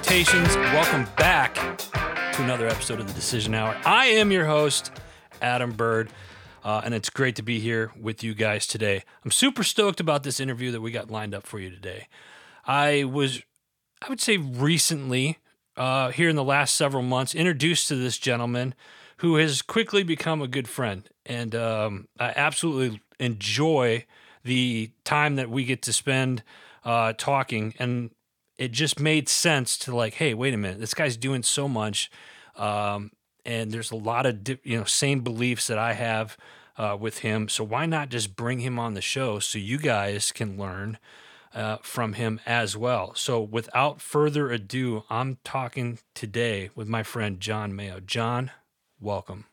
Salutations. Welcome back to another episode of the Decision Hour. I am your host, Adam Bird, uh, and it's great to be here with you guys today. I'm super stoked about this interview that we got lined up for you today. I was, I would say, recently, uh, here in the last several months, introduced to this gentleman who has quickly become a good friend. And um, I absolutely enjoy the time that we get to spend uh, talking. And it just made sense to like, hey, wait a minute, this guy's doing so much. Um, and there's a lot of di- you know same beliefs that I have uh, with him. So why not just bring him on the show so you guys can learn uh, from him as well? So without further ado, I'm talking today with my friend Jon Mayo. Jon, welcome.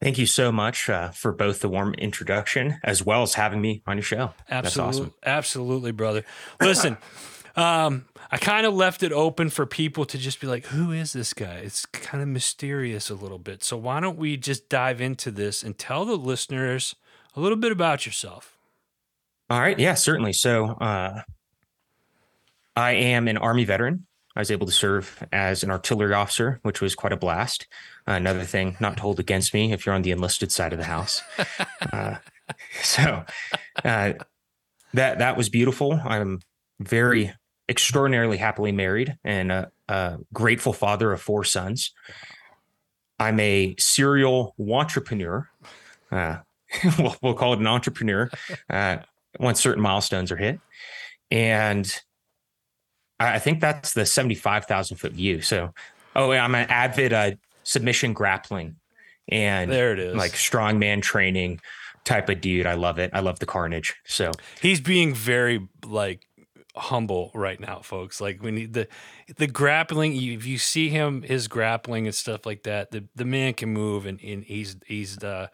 Thank you so much uh, for both the warm introduction as well as having me on your show. Absolutely, awesome. absolutely, brother. Listen, um, I kind of left it open for people to just be like, "Who is this guy?" It's kind of mysterious a little bit. So why don't we just dive into this and tell the listeners a little bit about yourself? All right, yeah, certainly. So uh, I am an Army veteran. I was able to serve as an artillery officer, which was quite a blast. Uh, another thing not to hold against me if you're on the enlisted side of the house. uh, so uh, that that was beautiful. I'm very extraordinarily happily married and a, a grateful father of four sons. I'm a serial entrepreneur. Uh, we'll, we'll, call it an entrepreneur uh, once certain milestones are hit, and I think that's the 75,000 foot view. So, oh, I'm an avid uh, submission grappling and there it is, like strongman training type of dude. I love it. I love the carnage. So he's being very like humble right now, folks. Like we need the the grappling. If you see him, his grappling and stuff like that, the the man can move, and, and he's he's the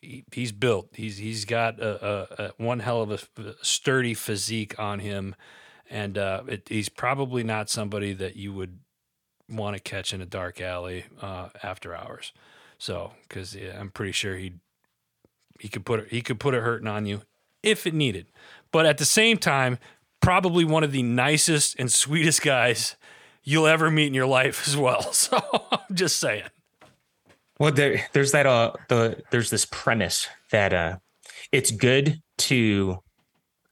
he, he's built. He's he's got a, a, a one hell of a sturdy physique on him and uh, it, he's probably not somebody that you would want to catch in a dark alley uh, after hours. So, because yeah, I'm pretty sure he he could put he could put a hurting on you if it needed, but at the same time, probably one of the nicest and sweetest guys you'll ever meet in your life as well. So I'm just saying. Well, there, there's that uh the there's this premise that uh it's good to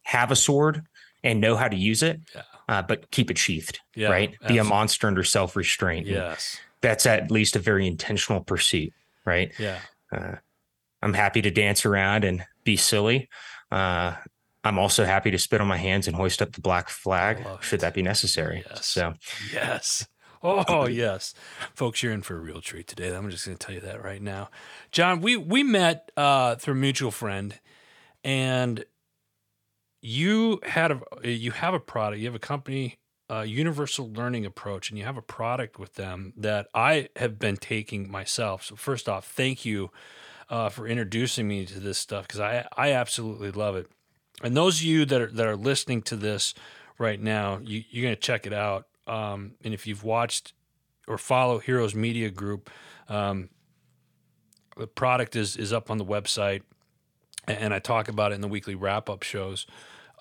have a sword and know how to use it, yeah. uh, but keep it sheathed, yeah, right? Absolutely. Be a monster under self restraint. Yes. That's at least a very intentional pursuit, right? Yeah. Uh, I'm happy to dance around and be silly. Uh, I'm also happy to spit on my hands and hoist up the black flag should that be necessary. Yes. So, yes. Oh yes, folks, you're in for a real treat today. I'm just going to tell you that right now, Jon. We we met uh, through a mutual friend, and you had a you have a product, you have a company, uh, Universal Learning Approach, and you have a product with them that I have been taking myself. So first off, thank you uh, for introducing me to this stuff because I I absolutely love it. And those of you that are that are listening to this right now, you, you're going to check it out. Um, and if you've watched or follow Heroes Media Group, um, the product is is up on the website and I talk about it in the weekly wrap up shows.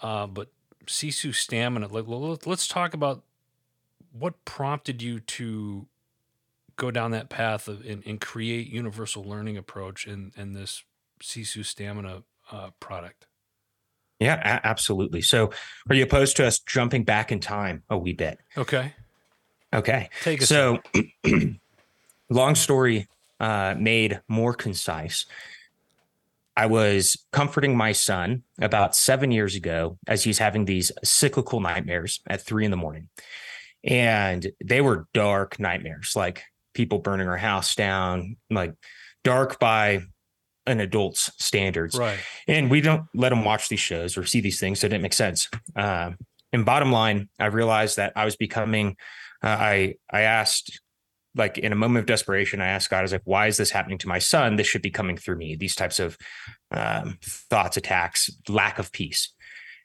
Uh, but Sisu stamina. Let, us talk about what prompted you to go down that path of, and, and create universal learning approach in, in this Sisu stamina uh, product. Yeah, a- absolutely. So, are you opposed to us jumping back in time a wee bit? Okay. Okay. Take us. So, long story uh, made more concise. I was comforting my son about seven years ago as he's having these cyclical nightmares at three in the morning. And they were dark nightmares, like people burning our house down, like dark by an adult's standards. Right. And we don't let them watch these shows or see these things. So it didn't make sense. Uh, and bottom line, I realized that I was becoming, uh, I, I asked like in a moment of desperation, I asked God, I was like, why is this happening to my son? This should be coming through me. These types of um, thoughts, attacks, lack of peace.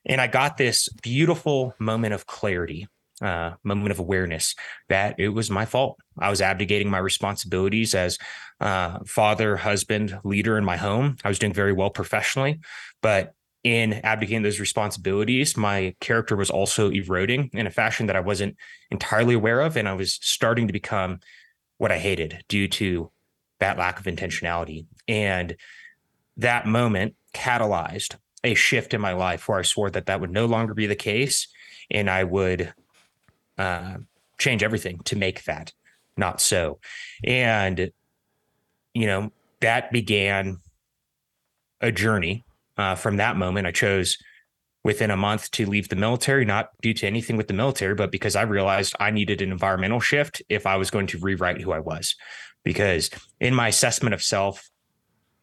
And I got this beautiful moment of clarity, uh, moment of awareness that it was my fault. I was abdicating my responsibilities as uh, father, husband, leader in my home. I was doing very well professionally, but in abdicating those responsibilities, my character was also eroding in a fashion that I wasn't entirely aware of. And I was starting to become what I hated due to that lack of intentionality. And that moment catalyzed a shift in my life where I swore that that would no longer be the case. And I would uh, change everything to make that not so. And, you know, that began a journey uh, from that moment, I chose within a month to leave the military, not due to anything with the military, but because I realized I needed an environmental shift if I was going to rewrite who I was. Because in my assessment of self,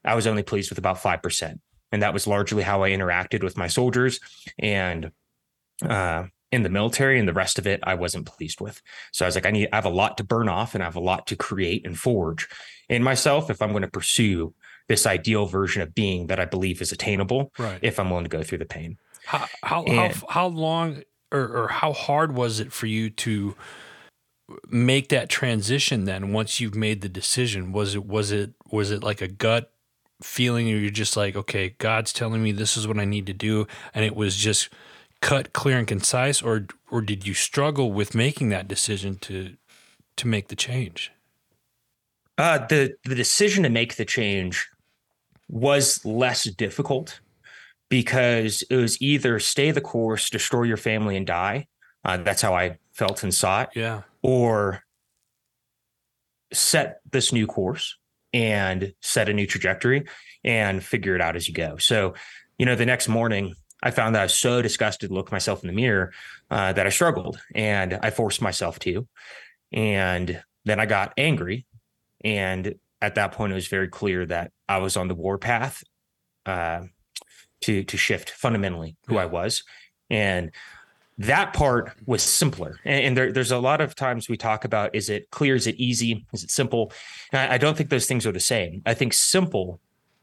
I was only pleased with about 5%. And that was largely how I interacted with my soldiers and uh, in the military. And the rest of it, I wasn't pleased with. So I was like, I need, I have a lot to burn off and I have a lot to create and forge in myself if I'm going to pursue this ideal version of being that I believe is attainable right. if I'm willing to go through the pain. How how and, how, how, long or, or how hard was it for you to make that transition then once you've made the decision? Was it was it was it like a gut feeling or you're just like, okay, God's telling me this is what I need to do and it was just cut clear and concise or or did you struggle with making that decision to to make the change? Uh, the the decision to make the change was less difficult because it was either stay the course, destroy your family, and die. Uh, that's how I felt and saw it. Yeah. Or set this new course and set a new trajectory and figure it out as you go. So, you know, the next morning, I found that I was so disgusted to look myself in the mirror uh, that I struggled and I forced myself to. And then I got angry and at that point, it was very clear that I was on the war path uh, to to shift fundamentally who. I was, and that part was simpler. And, and there, there's a lot of times we talk about: is it clear? Is it easy? Is it simple? I, I don't think those things are the same. I think simple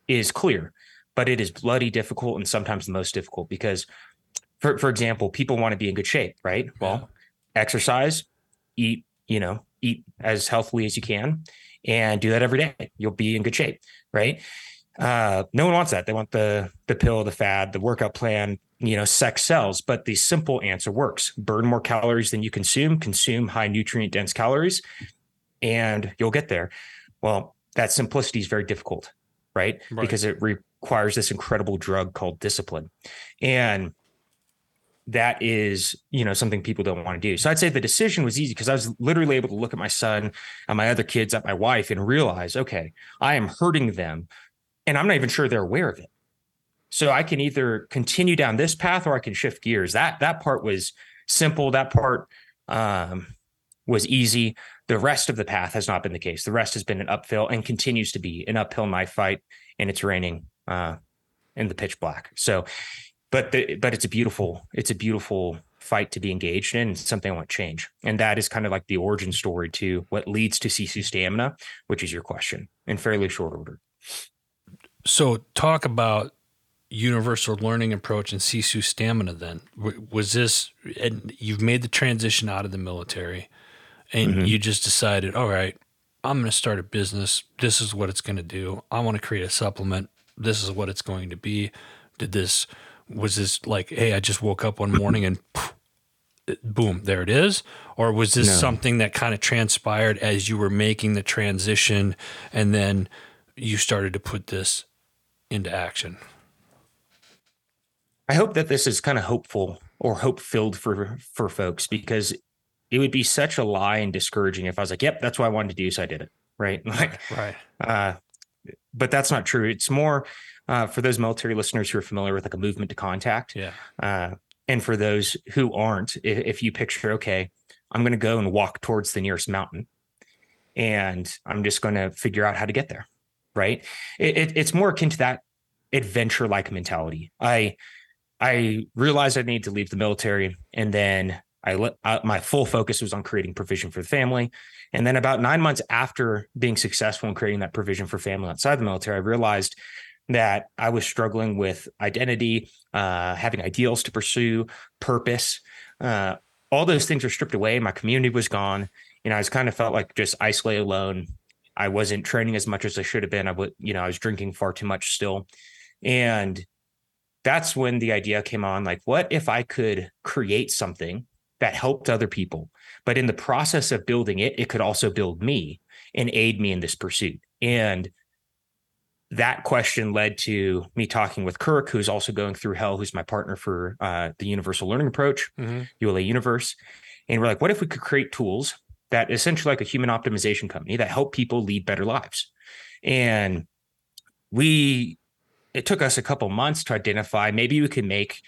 is clear, but it is bloody difficult and sometimes the most difficult because, for for example, people want to be in good shape, right? Well, yeah. exercise, eat, you know, eat as healthily as you can and do that every day. You'll be in good shape, right? Uh, no one wants that. They want the the pill, the fad, the workout plan. You know, sex sells, but the simple answer works: burn more calories than you consume, consume high nutrient dense calories, and you'll get there. Well, that simplicity is very difficult, right? right. Because it requires this incredible drug called discipline, and that is you know something people don't want to do. So i'd say the decision was easy because i was literally able to look at my son and my other kids at my wife and realize okay i am hurting them and i'm not even sure they're aware of it. So i can either continue down this path or i can shift gears. That that part was simple. That part um, was easy. The rest of the path has not been the case. The rest has been an uphill and continues to be an uphill knife fight and it's raining uh, in the pitch black so but the, but it's a beautiful it's a beautiful fight to be engaged in. Something I want to change, and that is kind of like the origin story to what leads to Sisu stamina, which is your question in fairly short order. So, talk about universal learning approach and Sisu stamina. Then was this, and you've made the transition out of the military, and mm-hmm. you just decided, all right, I'm going to start a business. This is what it's going to do. I want to create a supplement. This is what it's going to be. Did this was this like, hey, I just woke up one morning and boom, there it is? Or was this no. something that kind of transpired as you were making the transition and then you started to put this into action? I hope that this is kind of hopeful or hope filled for for folks because it would be such a lie and discouraging if I was like, "Yep, that's what I wanted to do, so I did it." Right? Like, right. Uh, but that's not true. It's more uh, for those military listeners who are familiar with like a movement to contact. Yeah. Uh, and for those who aren't, if, if you picture, okay, I'm going to go and walk towards the nearest mountain and I'm just going to figure out how to get there. Right. It, it, it's more akin to that adventure like mentality. I, I realized I needed to leave the military and then I let uh, my full focus was on creating provision for the family. And then about nine months after being successful in creating that provision for family outside the military, I realized that I was struggling with identity, uh, having ideals to pursue, purpose. Uh, all those things were stripped away. My community was gone. You know, I was kind of felt like just isolated alone. I wasn't training as much as I should have been. I would, you know, I was drinking far too much still. And that's when the idea came on like, what if I could create something that helped other people? But in the process of building it, it could also build me and aid me in this pursuit. And that question led to me talking with Kirk, who's also going through hell, who's my partner for uh, the Universal Learning Approach, mm-hmm. ULA Universe. And we're like, what if we could create tools that essentially like a human optimization company that help people lead better lives? And we, it took us a couple months to identify maybe we could make,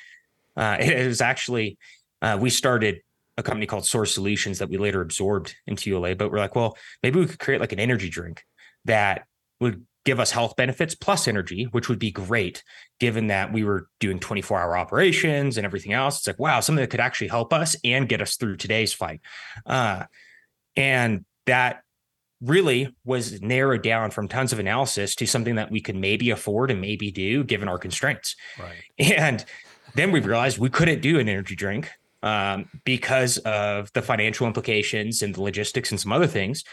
uh, it was actually, uh, we started a company called Source Solutions that we later absorbed into ULA, but we're like, well, maybe we could create like an energy drink that would give us health benefits plus energy, which would be great given that we were doing 24 hour operations and everything else. It's like, wow, something that could actually help us and get us through today's fight. Uh, and that really was narrowed down from tons of analysis to something that we could maybe afford and maybe do given our constraints. Right. And then we realized we couldn't do an energy drink um, because of the financial implications and the logistics and some other things.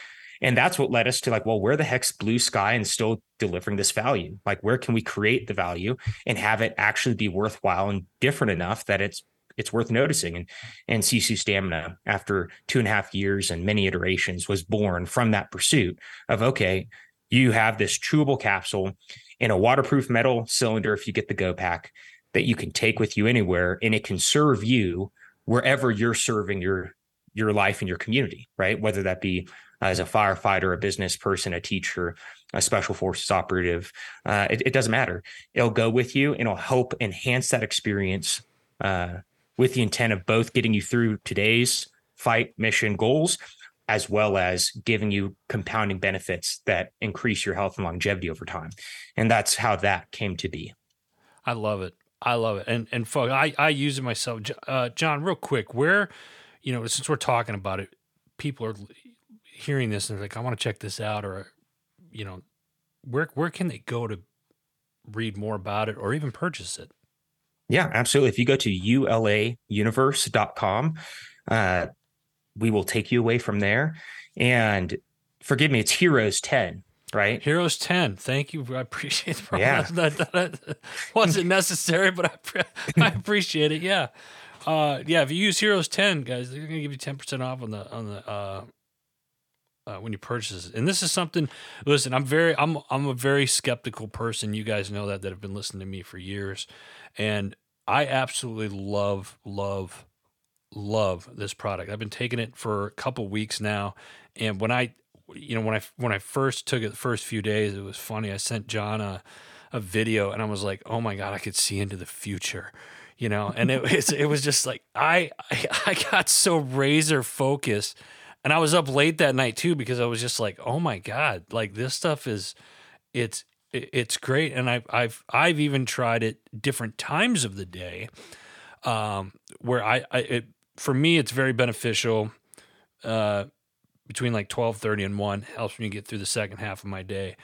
And that's what led us to like, well, where the heck's blue sky and still delivering this value? Like, where can we create the value and have it actually be worthwhile and different enough that it's it's worth noticing. And and Sisu Stamina, after two and a half years and many iterations, was born from that pursuit of okay, you have this chewable capsule in a waterproof metal cylinder if you get the go pack that you can take with you anywhere and it can serve you wherever you're serving your your life and your community, right? Whether that be as a firefighter, a business person, a teacher, a special forces operative. Uh, it, it, doesn't matter. It'll go with you and it'll help enhance that experience uh, with the intent of both getting you through today's fight mission goals, as well as giving you compounding benefits that increase your health and longevity over time. And that's how that came to be. I love it. I love it. And and fuck, I I use it myself. Uh, Jon, real quick, where you know since we're talking about it, people are hearing this and they're like, I want to check this out, or you know, where where can they go to read more about it or even purchase it? Yeah, absolutely. If you go to ulauniverse.com, uh, we will take you away from there. And forgive me, it's Heroes 10, right? Heroes 10. Thank you. I appreciate the yeah. that, that, that wasn't necessary, but I, I appreciate it. Yeah. Uh, yeah, if you use Heroes 10, guys, they're gonna give you 10% off on the on the uh, uh, when you purchase it. And this is something. Listen, I'm very, I'm, I'm a very skeptical person. You guys know that that have been listening to me for years, and I absolutely love, love, love this product. I've been taking it for a couple weeks now, and when I, you know, when I when I first took it the first few days, it was funny. I sent Jon a, a video, and I was like, oh my god, I could see into the future you know and it was it was just like I, I i got so razor focused and I was up late that night too because I was just like, oh my god, like this stuff is, it's it's great, and I've I've I've even tried it different times of the day, um, where I, I it for me it's very beneficial, uh, between like twelve thirty and one helps me get through the second half of my day,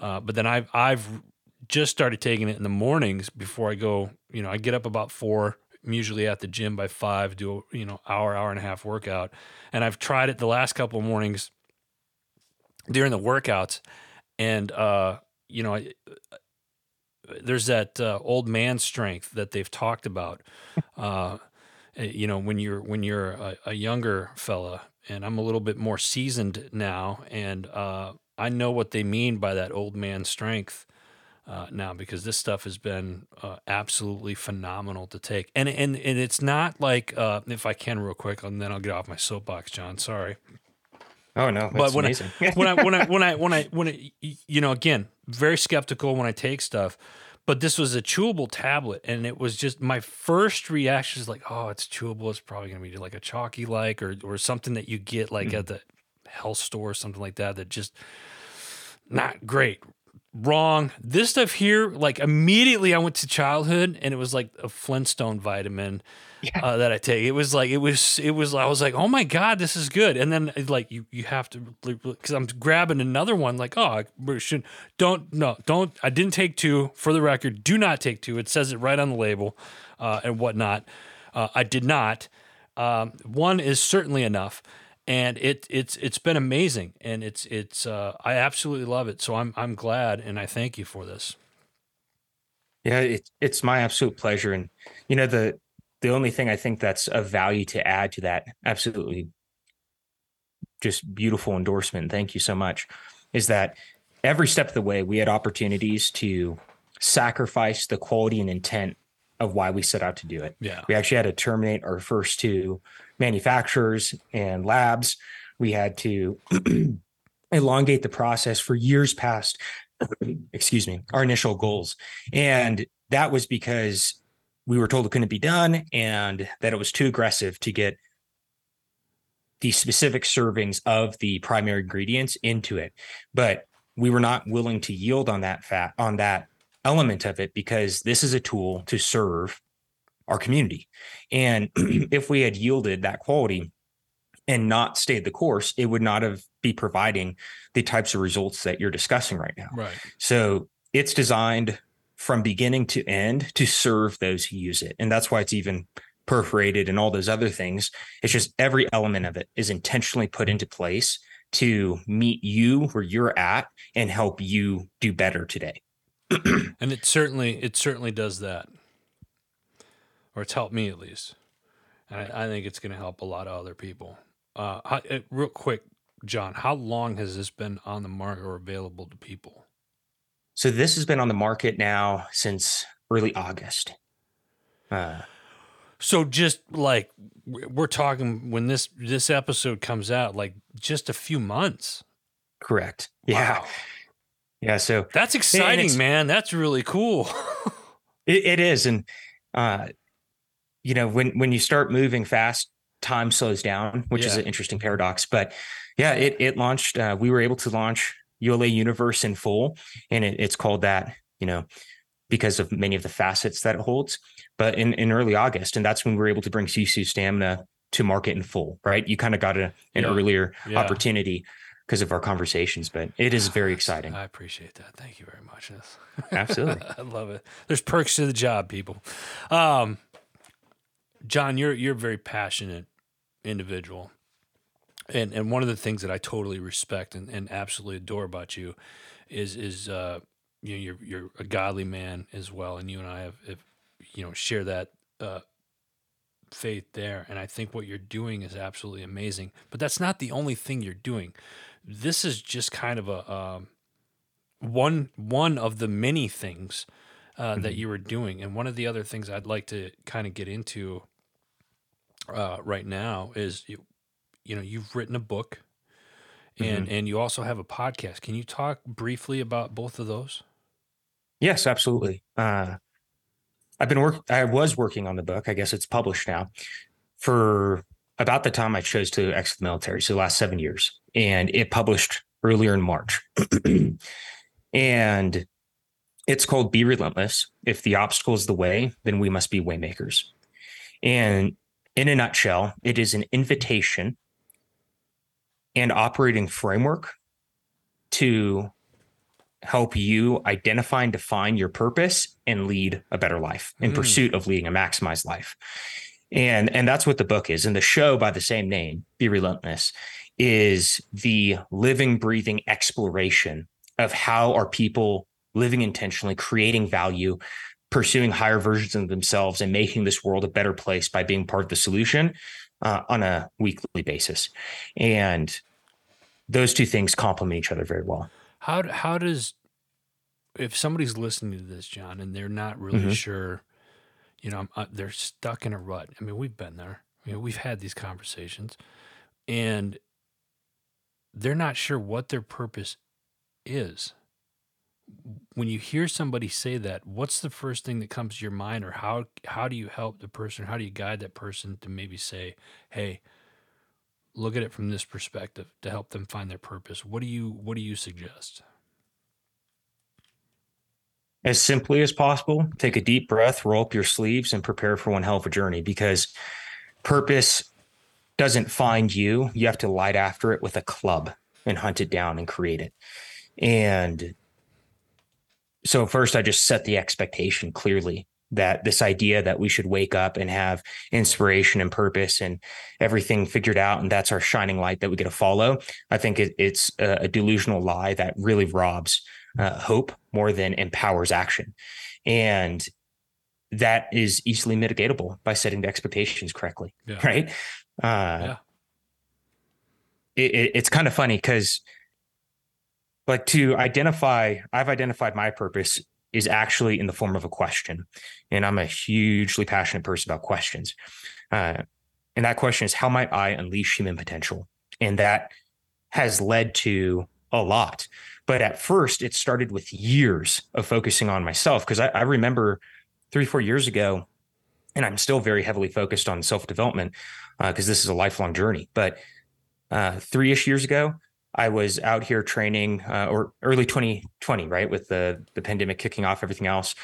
uh, but then I've I've just started taking it in the mornings before I go. You know, I get up about four I'm usually at the gym by five, do a you know hour, hour and a half workout, and I've tried it the last couple of mornings during the workouts, and uh, you know, there's that uh, old man strength that they've talked about. Uh, you know, when you're when you're a, a, younger fella, and I'm a little bit more seasoned now, and uh, I know what they mean by that old man strength uh, now because this stuff has been uh, absolutely phenomenal to take. And and and it's not like uh, if I can real quick, and then I'll get off my soapbox, Jon. Sorry. Oh no, but when amazing. I, when I when I when I when I when it, you know again very skeptical when I take stuff, but this was a chewable tablet, and it was just my first reaction is like, oh, it's chewable. It's probably gonna be like a chalky like or or something that you get like mm-hmm. at the health store or something like that that just not great wrong. This stuff here, like immediately I went to childhood and it was like a Flintstone vitamin yeah. uh, that I take. It was like, it was, it was, I was like, oh my God, this is good. And then like you, you have to, cause I'm grabbing another one like, oh, I should, don't, no, don't, I didn't take two for the record. Do not take two. It says it right on the label uh, and whatnot. Uh, I did not. Um, one is certainly enough and it it's it's been amazing and it's it's uh, I absolutely love it so I'm I'm glad and I thank you for this Yeah, it, it's my absolute pleasure. And, you know, the, the only thing I think that's of value to add to that absolutely just beautiful endorsement. Thank you so much. Is that every step of the way, we had opportunities to sacrifice the quality and intent of why we set out to do it. Yeah. We actually had to terminate our first two manufacturers and labs. We had to elongate the process for years past, excuse me, our initial goals. And that was because we were told it couldn't be done and that it was too aggressive to get the specific servings of the primary ingredients into it. But we were not willing to yield on that fat, on that element of it, because this is a tool to serve our community. And if we had yielded that quality and not stayed the course, it would not have be providing the types of results that you're discussing right now. Right. So it's designed from beginning to end to serve those who use it. And that's why it's even perforated and all those other things. It's just every element of it is intentionally put into place to meet you where you're at and help you do better today. and it certainly it certainly does that. Or it's helped me at least. And I, I think it's going to help a lot of other people. Uh, how, uh, real quick, Jon, how long has this been on the market or available to people? So this has been on the market now since early August. Uh, so just like we're talking when this this episode comes out, like just a few months. Correct. Yeah. Wow. Yeah. So that's exciting, man. That's really cool. it, it is, and uh, you know when when you start moving fast, time slows down, which yeah. is an interesting paradox. But yeah, it it launched. Uh, we were able to launch ULA Universe in full, and it, it's called that. You know, because of many of the facets that it holds. But in in early August, and that's when we were able to bring Sisu Stamina to market in full. Right, you kind of got a, an yeah. earlier yeah. opportunity because of our conversations, but it is very exciting. I appreciate that. Thank you very much. Absolutely. I love it. There's perks to the job, people. Um, Jon, you're you're a very passionate individual. And and one of the things that I totally respect and, and absolutely adore about you is is uh, you know you're you're a godly man as well, and you and I have, have you know share that uh, faith there. And I think what you're doing is absolutely amazing. But that's not the only thing you're doing. This is just kind of a um, one one of the many things uh, mm-hmm. that you were doing. And one of the other things I'd like to kind of get into uh, right now is you, you know you've written a book and mm-hmm. and you also have a podcast. Can you talk briefly about both of those? Yes absolutely. Uh, i've been work i was working on the book. I guess it's published now for about the time i chose to exit the military so the last seven years and it published earlier in march. And it's called be relentless. If the obstacle is the way then we must be waymakers. And in a nutshell, it is an invitation and operating framework to help you identify and define your purpose and lead a better life in mm. pursuit of leading a maximized life. And and that's what the book is. And the show by the same name, Be Relentless, is the living, breathing exploration of how are people living intentionally, creating value, pursuing higher versions of themselves and making this world a better place by being part of the solution uh, on a weekly basis. And those two things complement each other very well. How how does if somebody's listening to this, Jon, and they're not really mm-hmm. sure, you know, uh, they're stuck in a rut. I mean, we've been there. You know, we've had these conversations, and they're not sure what their purpose is when you hear somebody say that, what's the first thing that comes to your mind, or how how do you help the person? How do you guide that person to maybe say, "Hey, look at it from this perspective to help them find their purpose"? What do you What do you suggest? As simply as possible, take a deep breath, roll up your sleeves, and prepare for one hell of a journey. Because purpose doesn't find you; you have to light after it with a club and hunt it down and create it. And so first I just set the expectation clearly that this idea that we should wake up and have inspiration and purpose and everything figured out and that's our shining light that we get to follow i think it, it's a, a, delusional lie that really robs uh, hope more than empowers action. And that is easily mitigatable by setting the expectations correctly. Yeah. Right. Uh, yeah. It, it, it's kind of funny because, like, to identify, I've identified my purpose is actually in the form of a question. And I'm a hugely passionate person about questions. Uh, and that question is, how might I unleash human potential? And that has led to a lot. But at first, it started with years of focusing on myself because I, I, remember three, four years ago, and I'm still very heavily focused on self development because uh, this is a lifelong journey. But uh, three ish years ago, I was out here training, uh, or early 2020, right, with the the pandemic kicking off, everything else.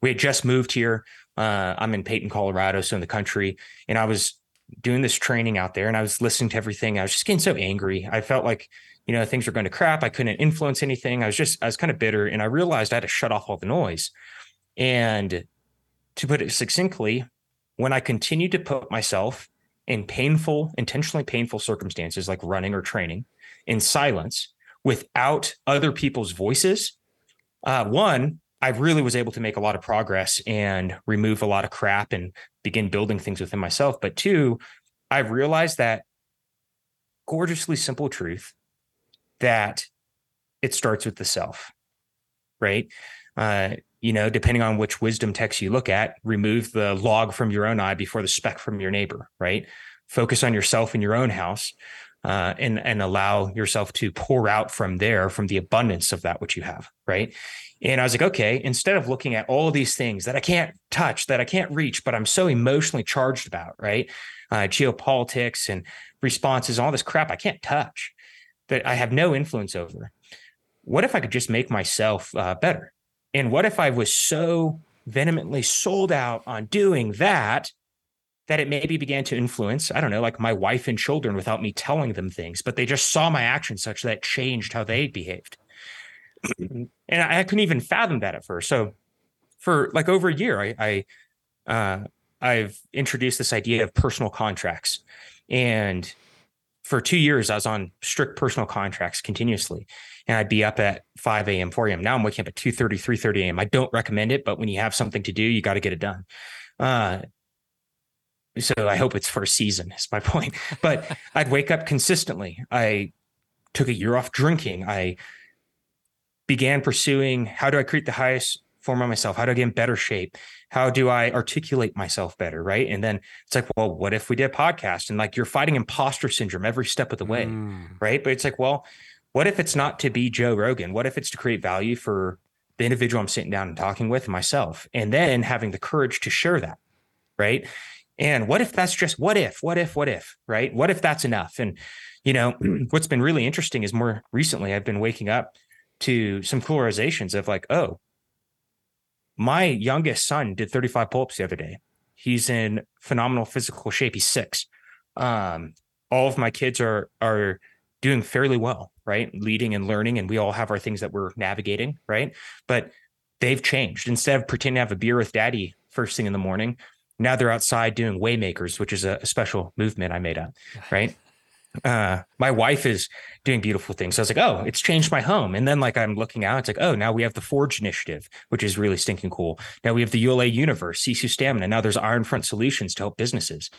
We had just moved here. Uh, I'm in Peyton, Colorado, so in the country, and I was doing this training out there, and I was listening to everything. I was just getting so angry. I felt like you know things were going to crap. I couldn't influence anything. I was just I was kind of bitter, and I realized I had to shut off all the noise. And to put it succinctly, when I continued to put myself in painful, intentionally painful circumstances like running or training in silence without other people's voices, uh, one, I really was able to make a lot of progress and remove a lot of crap and begin building things within myself. But two, I realized that gorgeously simple truth that it starts with the self, right? Uh, you know, depending on which wisdom text you look at, remove the log from your own eye before the speck from your neighbor, right? Focus on yourself in your own house uh, and and allow yourself to pour out from there from the abundance of that which you have, right? And I was like, okay, instead of looking at all these things that I can't touch, that I can't reach, but I'm so emotionally charged about, right? Uh, geopolitics and responses, all this crap I can't touch that I have no influence over. What if I could just make myself uh, better? And what if I was so vehemently sold out on doing that that it maybe began to influence, I don't know, like my wife and children without me telling them things, but they just saw my actions such that changed how they behaved. and I couldn't even fathom that at first. So for like over a year, I, I uh, I've introduced this idea of personal contracts. And for two years, I was on strict personal contracts continuously. And I'd be up at 5 a.m., 4 a.m. Now I'm waking up at 2 30, 3 30 a.m. I don't recommend it, but when you have something to do, you got to get it done. Uh, so I hope it's for a season, is my point. But I'd wake up consistently. I took a year off drinking. I began pursuing how do I create the highest form of myself? How do I get in better shape? How do I articulate myself better? Right. And then it's like, well, what if we did a podcast? And like you're fighting imposter syndrome every step of the way. Mm. Right. But it's like, well, what if it's not to be Joe Rogan? What if it's to create value for the individual I'm sitting down and talking with myself? And then having the courage to share that. Right. And what if that's just what if, what if, what if, right? What if that's enough? And, you know, what's been really interesting is more recently I've been waking up to some cool realizations of like, oh, my youngest son did 35 pull ups the other day. He's in phenomenal physical shape. He's six. Um, all of my kids are are doing fairly well, right? Leading and learning, and we all have our things that we're navigating, right? But they've changed. Instead of pretending to have a beer with daddy first thing in the morning, now they're outside doing waymakers, which is a, a special movement I made up, right? uh, my wife is doing beautiful things. So I was like, oh, it's changed my home. And then like I'm looking out, it's like, oh, now we have the Forge Initiative, which is really stinking cool. Now we have the ULA Universe, Sisu Stamina. Now there's Iron Front Solutions to help businesses,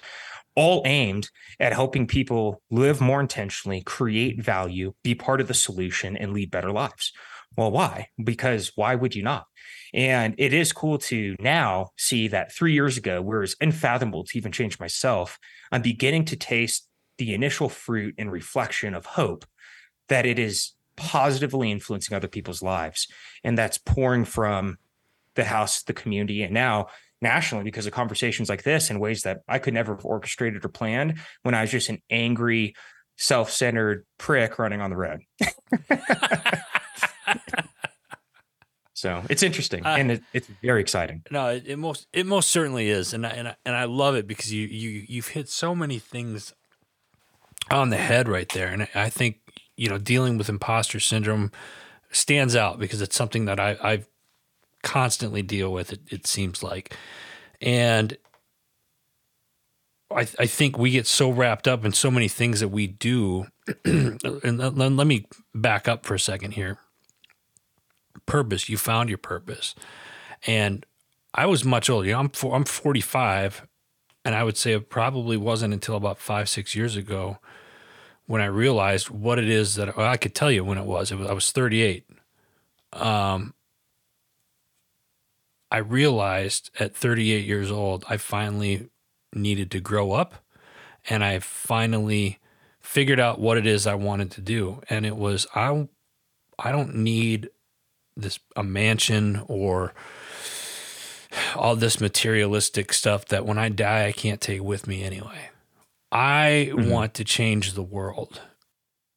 all aimed at helping people live more intentionally, create value, be part of the solution, and lead better lives. Well, why? Because why would you not? And it is cool to now see that three years ago, where it's unfathomable to even change myself, I'm beginning to taste the initial fruit and reflection of hope that it is positively influencing other people's lives. And that's pouring from the house, the community, and now nationally because of conversations like this in ways that I could never have orchestrated or planned when I was just an angry, self centered prick running on the road. so it's interesting uh, and it, it's very exciting. No, it, it, most it most certainly is, and I, and I, and I love it because you you you've hit so many things on the head right there. And I think, you know, dealing with imposter syndrome stands out because it's something that I, I constantly deal with, it, it seems like. And I, I think we get so wrapped up in so many things that we do. and let, let me back up for a second here. Purpose. You found your purpose. And I was much older. You know, I'm I'm 45, and I would say it probably wasn't until about five six years ago when I realized what it is that well, I could tell you when it was. It was I was 38. Um, I realized at 38 years old, I finally needed to grow up, and I finally figured out what it is I wanted to do, and it was I I don't need this a mansion or all this materialistic stuff that when I die I can't take with me anyway. I mm-hmm. want to change the world.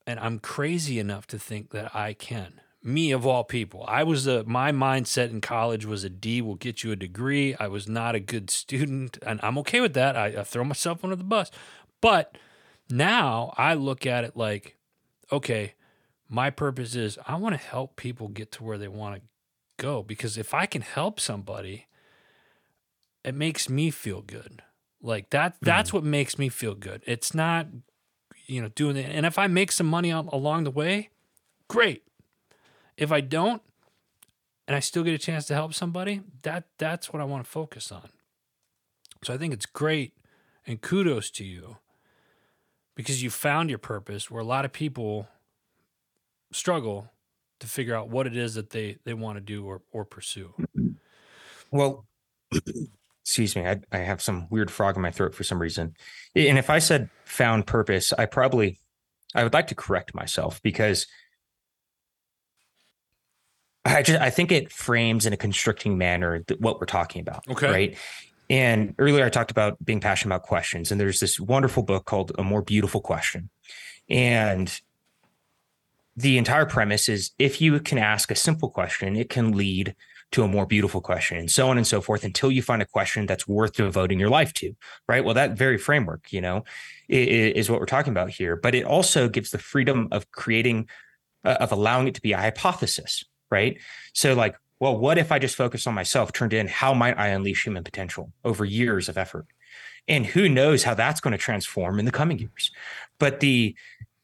And I'm crazy enough to think that I can. Me of all people. I was a my mindset in college was a D will get you a degree. I was not a good student and I'm okay with that. I, I throw myself under the bus. But now I look at it like, okay, my purpose is I want to help people get to where they want to go because if I can help somebody, it makes me feel good. Like that that's mm what makes me feel good. It's not you know doing it and if I make some money along the way, great. If I don't and I still get a chance to help somebody, that that's what I want to focus on. So I think it's great and kudos to you because you found your purpose where a lot of people struggle to figure out what it is that they they want to do or or pursue. Well, excuse me, I, I have some weird frog in my throat for some reason. And if I said found purpose, I probably I would like to correct myself because I just I think it frames in a constricting manner what we're talking about. Okay. Right. And earlier I talked about being passionate about questions, and there's this wonderful book called A More Beautiful Question. And the entire premise is if you can ask a simple question, it can lead to a more beautiful question and so on and so forth until you find a question that's worth devoting your life to right? Well that very framework you know is, what we're talking about here but it also gives the freedom of creating uh, of allowing it to be a hypothesis right? So like well what if i just focus on myself turned in how might i unleash human potential over years of effort? And who knows how that's going to transform in the coming years. But the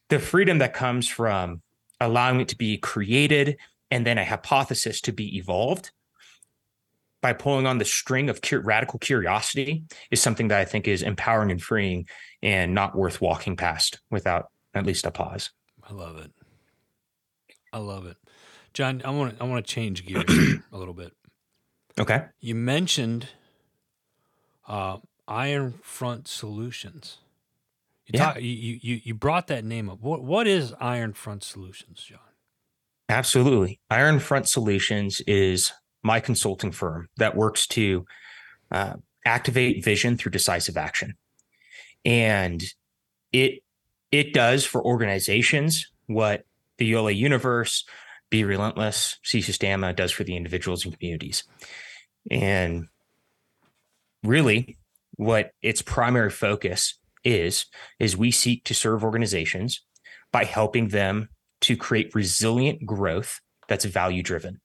the freedom that comes from allowing it to be created and then a hypothesis to be evolved by pulling on the string of radical curiosity is something that I think is empowering and freeing and not worth walking past without at least a pause. I love it. I love it. John, I want to I want to change gears a little bit. Okay. You mentioned uh, Iron Front Solutions. You, yeah. Talk, you, you, you brought that name up. What, what is Iron Front Solutions, Jon? Absolutely. Iron Front Solutions is my consulting firm that works to uh, activate vision through decisive action. And it it does for organizations what the ULA universe, Be Relentless, Sisu Stamina does for the individuals and communities. And really, what its primary focus is is we seek to serve organizations by helping them to create resilient growth that's value driven.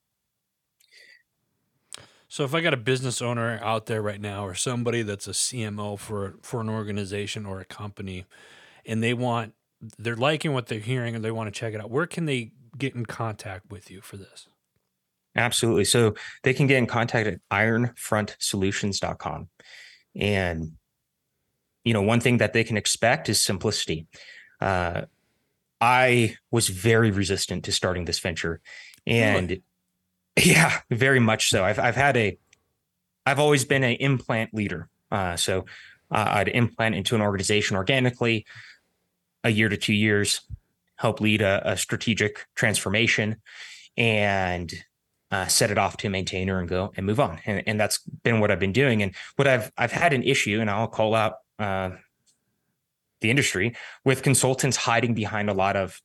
So if I got a business owner out there right now or somebody that's a CMO for for an organization or a company and they want they're liking what they're hearing and they want to check it out, where can they get in contact with you for this? Absolutely. So they can get in contact at ironfrontsolutions.com. And you know, one thing that they can expect is simplicity. Uh, I was very resistant to starting this venture, and really? yeah, very much so. I've I've had a, I've always been an implant leader. Uh, so uh, I'd implant into an organization organically, a year to two years, help lead a, a strategic transformation, and uh, set it off to a maintainer and go and move on. And, and that's been what I've been doing. And what I've I've had an issue, and I'll call out uh, the industry with consultants hiding behind a lot of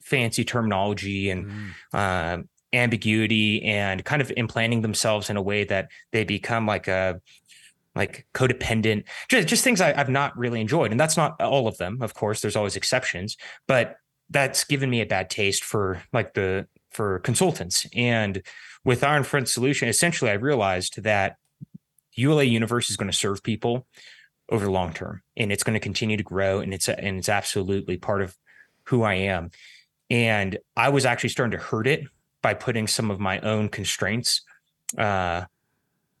fancy terminology and mm. uh, ambiguity and kind of implanting themselves in a way that they become like a like codependent just, just things I, i've not really enjoyed. And that's not all of them of course. There's always exceptions. But that's given me a bad taste for like the for consultants. And with iron front solution essentially i realized that ula universe is going to serve people over the long term and it's going to continue to grow and it's and it's absolutely part of who I am. And I was actually starting to hurt it by putting some of my own constraints uh,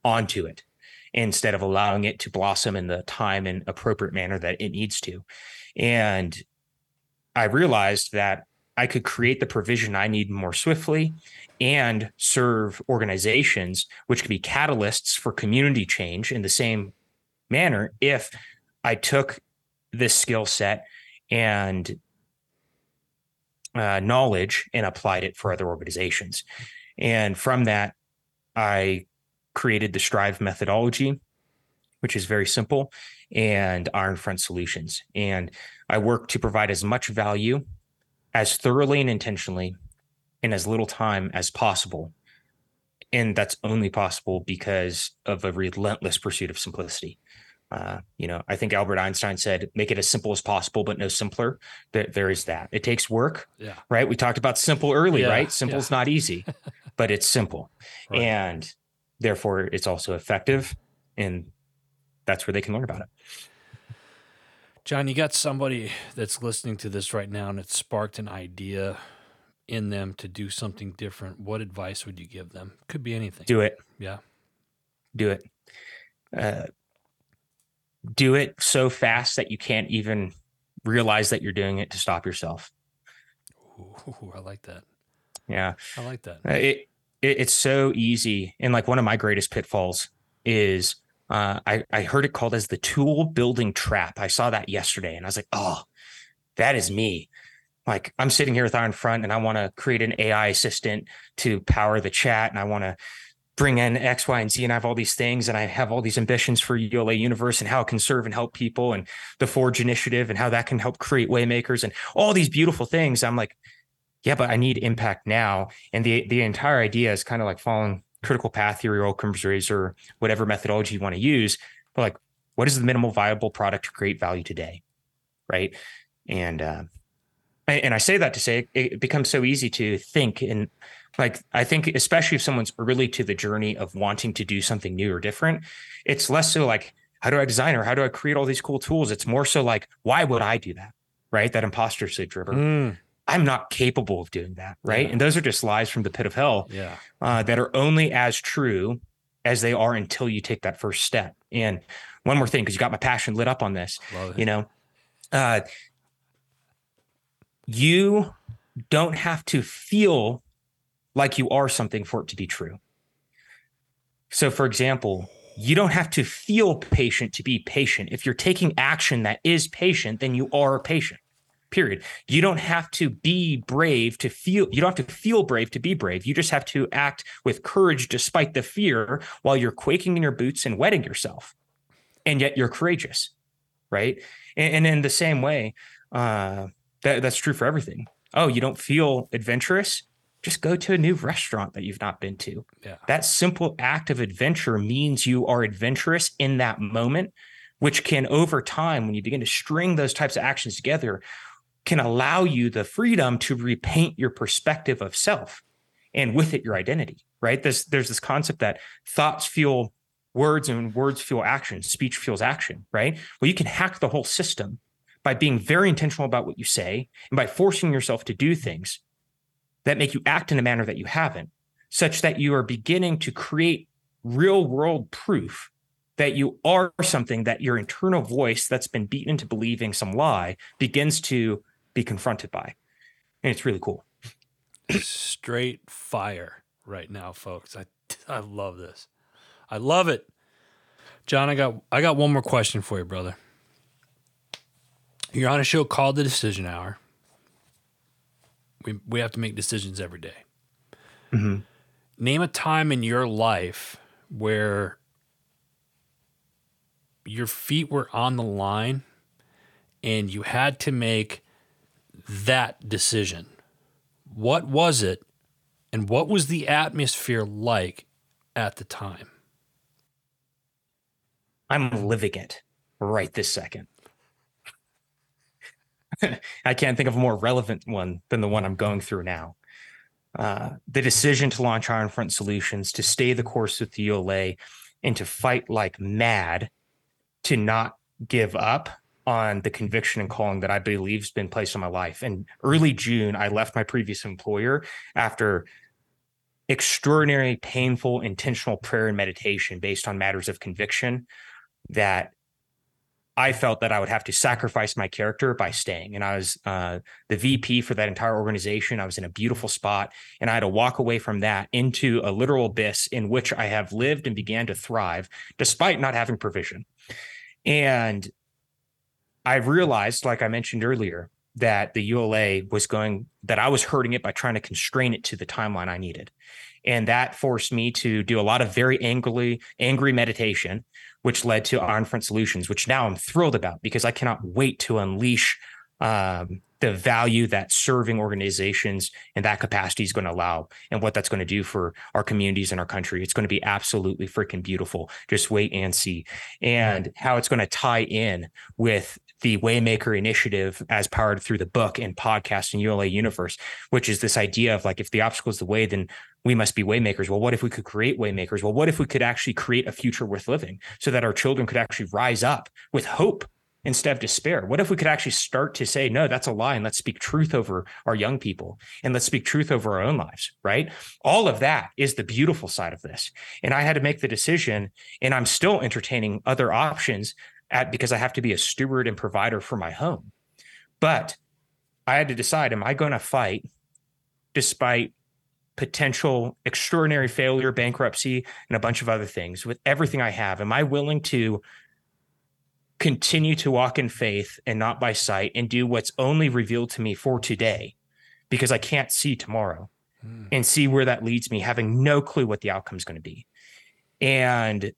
onto it instead of allowing it to blossom in the time and appropriate manner that it needs to. And I realized that I could create the provision I need more swiftly and serve organizations, which could be catalysts for community change in the same manner if I took this skill set and uh, knowledge and applied it for other organizations. And from that, I created the Strive methodology, which is very simple, and Ironfront Solutions. And I work to provide as much value as thoroughly and intentionally in as little time as possible. And that's only possible because of a relentless pursuit of simplicity. Uh, you know, I think Albert Einstein said, make it as simple as possible, but no simpler. There, there is that. It takes work. Yeah. Right. We talked about simple early, Yeah, right? Simple yeah. is not easy, but it's simple. Right. And therefore it's also effective. And that's where they can learn about it. Jon, you got somebody that's listening to this right now and it sparked an idea in them to do something different. What advice would you give them? Could be anything. Do it. Yeah. Do it. Uh, do it so fast that you can't even realize that you're doing it to stop yourself. Ooh, I like that. Yeah. I like that. Uh, it, it it's so easy and like one of my greatest pitfalls is uh, I I heard it called as the tool building trap. I saw that yesterday and I was like, oh, that is me. Like I'm sitting here with Ironfront and I want to create an AI assistant to power the chat and I want to bring in X, Y, and Z and I have all these things and I have all these ambitions for ULA Universe and how it can serve and help people and the Forge Initiative and how that can help create waymakers and all these beautiful things. I'm like, yeah, but I need impact now. And the the entire idea is kind of like following critical path theory or Occam's razor, whatever methodology you want to use. But like, what is the minimal viable product to create value today, right? And uh, and I say that to say it, it becomes so easy to think and like I think especially if someone's early to the journey of wanting to do something new or different, it's less so like how do I design or how do I create all these cool tools? It's more so like why would I do that, right? That imposter syndrome. Mm, I'm not capable of doing that. Right. Yeah. And those are just lies from the pit of hell yeah. uh, that are only as true as they are until you take that first step. And one more thing, because you got my passion lit up on this, you know, uh, you don't have to feel like you are something for it to be true. So, for example, you don't have to feel patient to be patient. If you're taking action that is patient, then you are patient. Period. You don't have to be brave to feel, you don't have to feel brave to be brave. You just have to act with courage despite the fear while you're quaking in your boots and wetting yourself. And yet you're courageous. Right. And, and in the same way, uh, that, that's true for everything. Oh, you don't feel adventurous? Just go to a new restaurant that you've not been to. Yeah. That simple act of adventure means you are adventurous in that moment, which can, over time, when you begin to string those types of actions together, can allow you the freedom to repaint your perspective of self and with it your identity right this there's this concept that thoughts fuel words and words fuel action speech fuels action right well you can hack the whole system by being very intentional about what you say and by forcing yourself to do things that make you act in a manner that you haven't such that you are beginning to create real world proof that you are something that your internal voice that's been beaten into believing some lie begins to be confronted by. And it's really cool. Straight fire right now, folks. I I love this. I love it. Jon, I got I got one more question for you, brother. You're on a show called The Decision Hour. We we have to make decisions every day. Mhm. Name a time in your life where your feet were on the line and you had to make that decision. What was it and what was the atmosphere like at the time? I'm living it right this second. I can't think of a more relevant one than the one I'm going through now. Uh, the decision to launch Ironfront Solutions, to stay the course with the ULA, and to fight like mad to not give up on the conviction and calling that I believe has been placed on my life. In early June, I left my previous employer after extraordinary, painful, intentional prayer and meditation based on matters of conviction that I felt that I would have to sacrifice my character by staying. And I was uh, the VP for that entire organization. I was in a beautiful spot, and I had to walk away from that into a literal abyss in which I have lived and began to thrive despite not having provision. And I realized, like I mentioned earlier, that the ULA was going, that I was hurting it by trying to constrain it to the timeline I needed. And that forced me to do a lot of very angry, angry meditation, which led to Ironfront Solutions, which now I'm thrilled about because I cannot wait to unleash um, the value that serving organizations in that capacity is going to allow and what that's going to do for our communities and our country. It's going to be absolutely freaking beautiful. Just wait and see. And how it's going to tie in with the Waymaker initiative as powered through the book and podcast and ULA universe, which is this idea of like, if the obstacle is the way, then we must be waymakers. Well, what if we could create waymakers? Well, what if we could actually create a future worth living so that our children could actually rise up with hope instead of despair? What if we could actually start to say, no, that's a lie, and let's speak truth over our young people and let's speak truth over our own lives, right? All of that is the beautiful side of this. And I had to make the decision, and I'm still entertaining other options at because I have to be a steward and provider for my home. But I had to decide, am I going to fight despite potential extraordinary failure, bankruptcy, and a bunch of other things with everything I have? Am I willing to continue to walk in faith and not by sight and do what's only revealed to me for today because I can't see tomorrow mm. and see where that leads me, having no clue what the outcome is going to be. And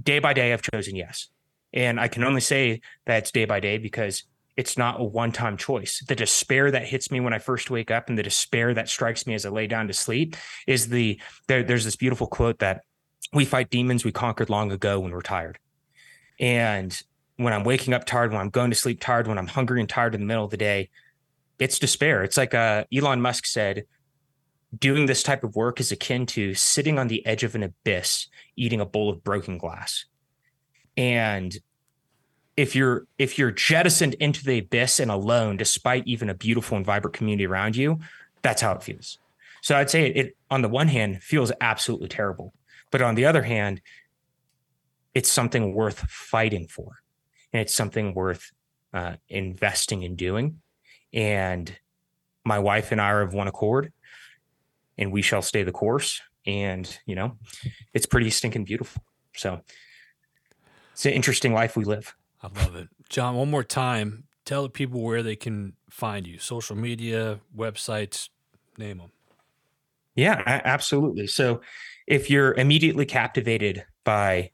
day by day, I've chosen yes. And I can only say that it's day by day because it's not a one time choice. The despair that hits me when I first wake up and the despair that strikes me as I lay down to sleep is the there, there's this beautiful quote that we fight demons we conquered long ago when we're tired. And when I'm waking up tired, when I'm going to sleep tired, when I'm hungry and tired in the middle of the day, it's despair. It's like uh, Elon Musk said, doing this type of work is akin to sitting on the edge of an abyss, eating a bowl of broken glass. And if you're if you're jettisoned into the abyss and alone, despite even a beautiful and vibrant community around you, that's how it feels. So I'd say it, it on the one hand feels absolutely terrible, but on the other hand, it's something worth fighting for. And it's something worth uh, investing in doing. And my wife and i are of one accord and we shall stay the course. And you know it's pretty stinking beautiful. So it's an interesting life we live. I love it. Jon one more time tell the people where they can find you. Social media websites name them yeah absolutely. So if you're immediately captivated by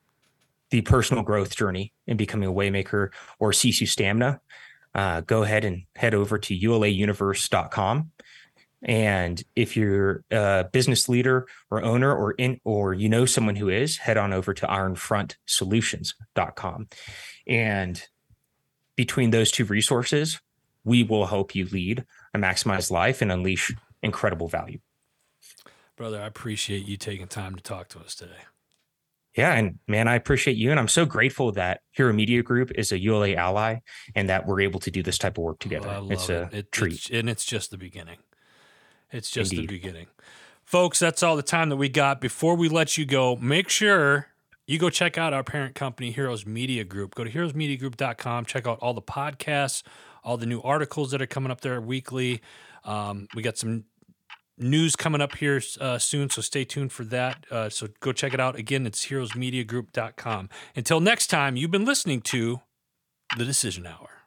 the personal growth journey and becoming a waymaker or Sisu stamina, uh, go ahead and head over to ulauniverse.com. And if you're a business leader or owner or in or you know someone who is, head on over to ironfrontsolutions.com. And between those two resources, we will help you lead a maximized life and unleash incredible value. Brother, I appreciate you taking time to talk to us today. Yeah, and man, I appreciate you, and I'm so grateful that Hero Media Group is a ULA ally, and that we're able to do this type of work oh, together. Oh, it's a it. it treat, it's, and it's just the beginning. It's just Indeed. the beginning, folks. That's all the time that we got. Before we let you go, make sure you go check out our parent company, Heroes Media Group. Go to heroesmediagroup.com. Check out all the podcasts, all the new articles that are coming up there weekly. Um, we got some news coming up here uh, soon, so stay tuned for that. Uh, so go check it out. Again, it's heroesmediagroup.com. Until next time, you've been listening to The Decision Hour.